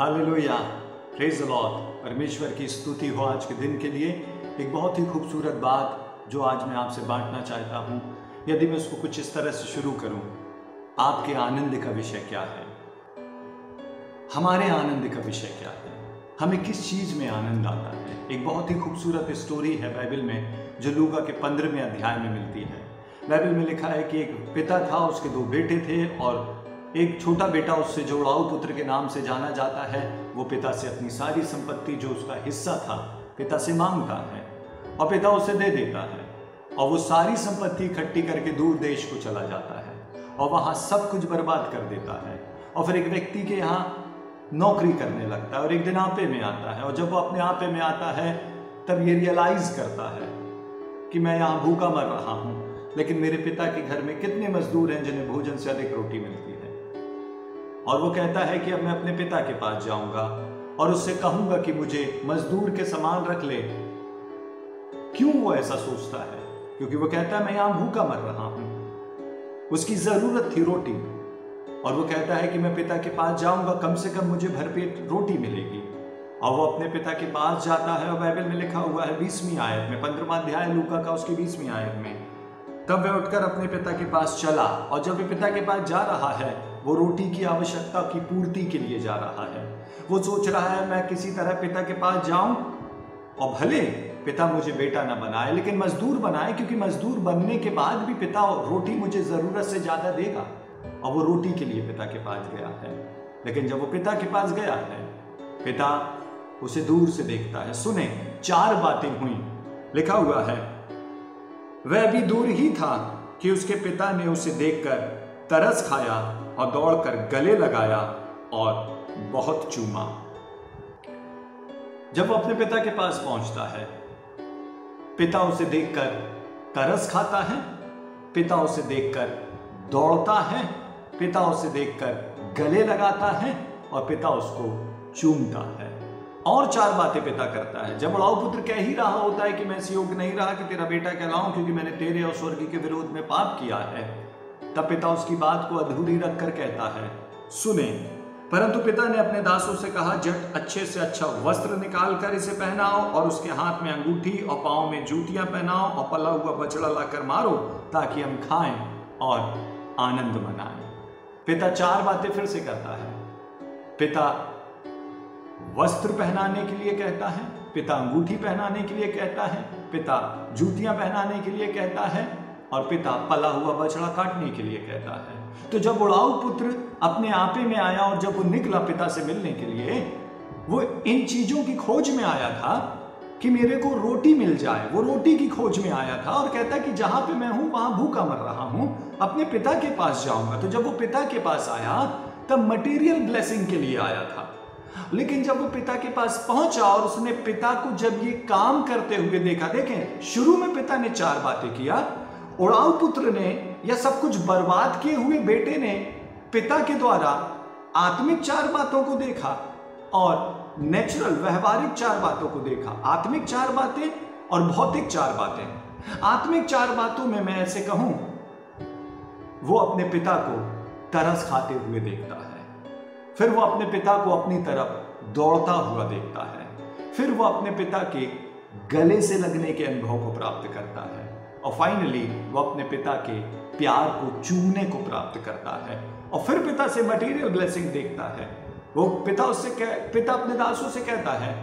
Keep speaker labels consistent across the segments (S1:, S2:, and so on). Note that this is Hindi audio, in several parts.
S1: हालेलुया। प्रेज लॉर्ड परमेश्वर की स्तुति हो आज के दिन के लिए। एक बहुत ही खूबसूरत बात जो आज मैं आपसे बांटना चाहता हूँ। यदि मैं उसको कुछ इस तरह से शुरू करूँ, आपके आनंद का विषय क्या है? हमारे आनंद का विषय क्या है? हमें किस चीज़ में आनंद आता है? एक बहुत ही खूबसूरत स्टोरी है बाइबल में, जो लूगा के पंद्रहवें अध्याय में मिलती है। बाइबल में लिखा है कि एक पिता था, उसके दो बेटे थे और एक छोटा बेटा उससे जो उड़ाऊ पुत्र के नाम से जाना जाता है, वो पिता से अपनी सारी संपत्ति जो उसका हिस्सा था, पिता से माँगता है और पिता उसे दे देता है और वो सारी संपत्ति इकट्ठी करके दूर देश को चला जाता है और वहाँ सब कुछ बर्बाद कर देता है और फिर एक व्यक्ति के यहाँ नौकरी करने लगता है और एक दिन आपे में आता है और जब वो अपने आपे में आता है, तब ये रियलाइज़ करता है कि मैं यहाँ भूखा मर रहा हूँ, लेकिन मेरे पिता के घर में कितने मजदूर हैं जिन्हें भोजन से अधिक रोटी मिलती है। और वो कहता है कि अब मैं अपने पिता के पास जाऊँगा और उससे कहूँगा कि मुझे मजदूर के समान रख ले। क्यों वो ऐसा सोचता है? क्योंकि वो कहता है, मैं यहाँ भूखा मर रहा हूँ। उसकी ज़रूरत थी रोटी। और वो कहता है कि मैं पिता के पास जाऊँगा, कम से कम मुझे भरपेट रोटी मिलेगी। और वो अपने पिता के पास जाता है और बाइबल में लिखा हुआ है, बीसवीं आयत में पंद्रमा अध्याय, लूका का उसकी बीसवीं आयत में। तब वह उठकर अपने पिता के पास चला और जब वह पिता के पास जा रहा है वो रोटी की आवश्यकता की पूर्ति के लिए जा रहा है। वो सोच रहा है, मैं किसी तरह पिता के पास जाऊँ और भले पिता मुझे बेटा ना बनाए, लेकिन मजदूर बनाए, क्योंकि मजदूर बनने के बाद भी पिता रोटी मुझे ज़रूरत से ज़्यादा देगा। और वो रोटी के लिए पिता के पास गया है। लेकिन जब वो पिता के पास गया है, पिता उसे दूर से देखता है। सुने, चार बातें हुई। लिखा हुआ है, वह भी दूर ही था कि उसके पिता ने उसे देखकर तरस खाया और दौड़कर गले लगाया और बहुत चूमा। जब वो अपने पिता के पास पहुँचता है, पिता उसे देखकर तरस खाता है, पिता उसे देखकर दौड़ता है, पिता उसे देखकर गले लगाता है और पिता उसको चूमता है। और चार बातें पिता करता है। जब बड़ाऊ पुत्र कह ही रहा होता है कि मैं इस योग्य नहीं रहा कि तेरा बेटा कहलाऊं क्योंकि मैंने तेरे और स्वर्ग के विरोध में पाप किया है तब पिता उसकी बात को अधूरी रखकर कहता है, सुने, परंतु पिता ने अपने दासों से कहा, जट अच्छे से अच्छा वस्त्र निकाल कर इसे पहनाओ और उसके हाथ में अंगूठी और पाँव में जूतियाँ पहनाओ और पला हुआ बछड़ा लाकर मारो, ताकि हम खाएँ और आनंद मनाएँ। पिता चार बातें फिर से करता है। पिता वस्त्र पहनाने के लिए कहता है, पिता अंगूठी पहनाने के लिए कहता है, पिता जूतियाँ पहनाने के लिए कहता है और पिता पला हुआ बछड़ा काटने के लिए कहता है। तो जब उड़ाऊ पुत्र अपने आपे में आया और जब वो निकला पिता से मिलने के लिए, वो इन चीज़ों की खोज में आया था कि मेरे को रोटी मिल जाए। वो रोटी की खोज में आया था और कहता कि जहाँ पे मैं हूँ, वहाँ भूखा मर रहा हूँ। अपने पिता के पास जाऊँगा। तो जब वो पिता के पास आया, तब मटेरियल ब्लेसिंग के लिए आया था। लेकिन जब वो पिता के पास पहुँचा और उसने पिता को जब ये काम करते हुए देखा, देखें, शुरू में पिता ने चार बातें किया। उड़ाऊ पुत्र ने या सब कुछ बर्बाद किए हुए बेटे ने पिता के द्वारा आत्मिक चार बातों को देखा और नेचुरल व्यवहारिक चार बातों को देखा। आत्मिक चार बातें और भौतिक चार बातें। आत्मिक चार बातों में मैं ऐसे कहूँ, वो अपने पिता को तरस खाते हुए देखता है। फिर वो अपने पिता को अपनी तरफ़ दौड़ता हुआ देखता है। फिर वो अपने पिता के गले से लगने के अनुभव को प्राप्त करता है। और फाइनली वो अपने पिता के प्यार को चूमने को प्राप्त करता है और फिर पिता से मटेरियल ब्लेसिंग देखता है। वो पिता उससे कह, पिता अपने दासों से कहता है,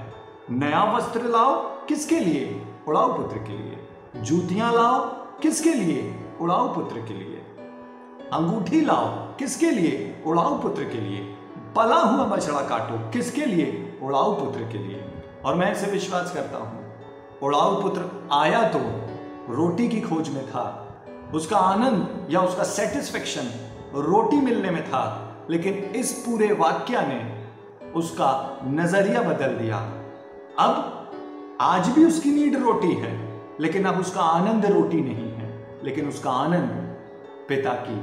S1: नया वस्त्र लाओ किसके लिए? उड़ाऊ पुत्र के लिए। जूतियाँ लाओ किसके लिए? उड़ाऊ पुत्र के लिए। अंगूठी लाओ किसके लिए? उड़ाऊ पुत्र के लिए। पला हुआ बछड़ा काटो किसके लिए? उड़ाऊ पुत्र के लिए। और मैं इसे विश्वास करता हूँ उड़ाऊ पुत्र आया तो रोटी की खोज में था। उसका आनंद या उसका सेटिस्फेक्शन रोटी मिलने में था, लेकिन इस पूरे वाक्य ने उसका नज़रिया बदल दिया। अब, आज भी उसकी नीड रोटी है, लेकिन अब उसका आनंद रोटी नहीं है। लेकिन उसका आनंद पिता की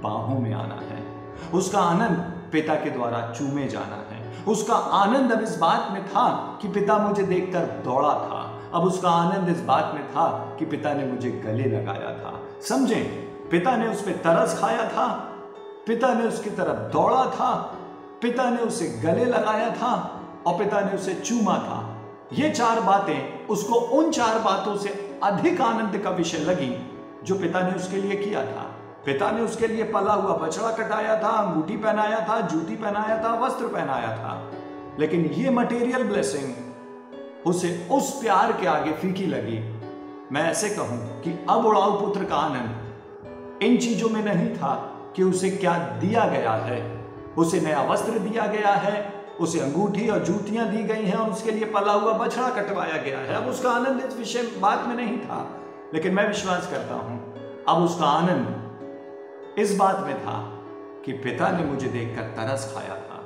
S1: बाहों में आना है। उसका आनंद पिता के द्वारा चूमे जाना है। उसका आनंद अब इस बात में था कि पिता मुझे देखकर दौड़ा था। अब उसका आनंद इस बात में था कि पिता ने मुझे गले लगाया था। समझे, पिता ने उस पर तरस खाया था, पिता ने उसकी तरफ़ दौड़ा था, पिता ने उसे गले लगाया था और पिता ने उसे चूमा था। ये चार बातें, उसको उन चार बातों से अधिक आनंद का विषय लगी जो पिता ने उसके लिए किया था। पिता ने उसके लिए पला हुआ बछड़ा कटाया था, अंगूठी पहनाया था, जूती पहनाया था, वस्त्र पहनाया था। लेकिन ये मटेरियल ब्लेसिंग उसे उस प्यार के आगे फीकी लगी। मैं ऐसे कहूँ कि अब उड़ाऊ पुत्र का आनंद, इन चीज़ों में नहीं था कि उसे क्या दिया गया है। उसे नया वस्त्र दिया गया है, उसे अंगूठी और जूतियाँ दी गई हैं और उसके लिए पला हुआ बछड़ा कटवाया गया है। अब उसका आनंद इस विषय बात में नहीं था, लेकिन मैं विश्वास करता हूँ, अब उसका आनंद इस बात में था कि पिता ने मुझे देखकर तरस खाया था,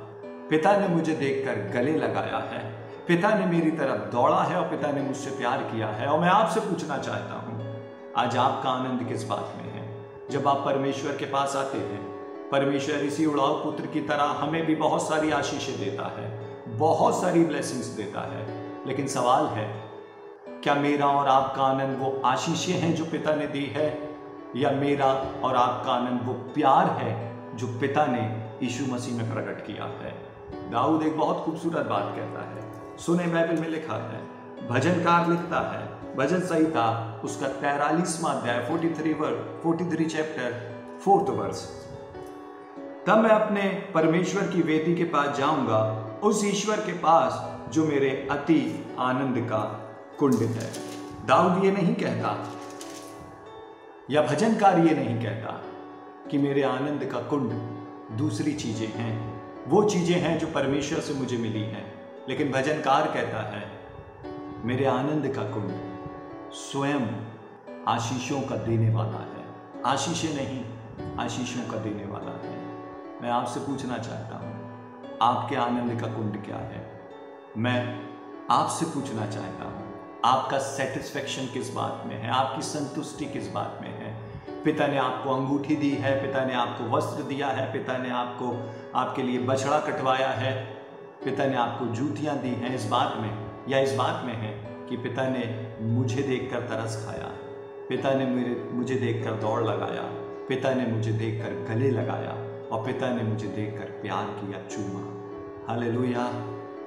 S1: पिता ने मुझे देखकर गले लगाया है। पिता ने मेरी तरफ़ दौड़ा है और पिता ने मुझसे प्यार किया है और मैं आपसे पूछना चाहता हूँ, आज आपका आनंद किस बात में है? जब आप परमेश्वर के पास आते हैं, परमेश्वर इसी उड़ाव पुत्र की तरह हमें भी बहुत सारी आशीषें देता है, बहुत सारी ब्लेसिंग्स देता है। लेकिन सवाल है, क्या मेरा और आपका आनंद वो आशीषें हैं जो पिता ने दी है? या मेरा और आपका आनंद वो प्यार है जो पिता ने यीशु मसीह में प्रकट किया है? दाऊद एक बहुत खूबसूरत बात कहता है। सुने बाइबल में लिखा है भजनकार लिखता है, भजन संहिता, उसका तैरालीसवा अध्याय 43 वर्ड 43 चैप्टर फोर्थ वर्स तब मैं अपने परमेश्वर की वेदी के पास जाऊँगा, उस ईश्वर के पास जो मेरे अति आनंद का कुंड है। दाऊद ये नहीं कहता, या भजनकार ये नहीं कहता कि मेरे आनंद का कुंड दूसरी चीज़ें हैं, वो चीज़ें हैं जो परमेश्वर से मुझे मिली हैं। लेकिन भजनकार कहता है, मेरे आनंद का कुंड स्वयं आशीषों का देने वाला है। आशीषें नहीं, आशीषों का देने वाला है। मैं आपसे पूछना चाहता हूँ, आपके आनंद का कुंड क्या है? मैं आपसे पूछना चाहता हूँ, आपका सेटिस्फेक्शन किस बात में है? आपकी संतुष्टि किस बात में है? पिता ने आपको अंगूठी दी है, पिता ने आपको वस्त्र दिया है, पिता ने आपको आपके लिए बछड़ा कटवाया है पिता ने आपको जूतियाँ दी हैं इस बात में, या इस बात में है कि पिता ने मुझे देखकर तरस खाया, पिता ने मेरे, मुझे देखकर दौड़ लगाया, पिता ने मुझे देखकर गले लगाया, और पिता ने मुझे देखकर प्यार किया, चूमा। हाले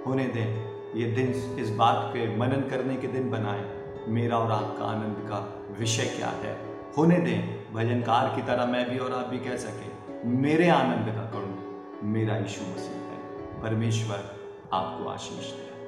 S1: होने दें, ये दिन इस बात के मनन करने के दिन बनाए, मेरा और आपका आनंद का विषय क्या है? होने दें, भजनकार की तरह मैं भी और आप भी कह सकें, मेरे आनंद का करूँ मेरा यीशु मसीह। परमेश्वर आपको आशीष दे।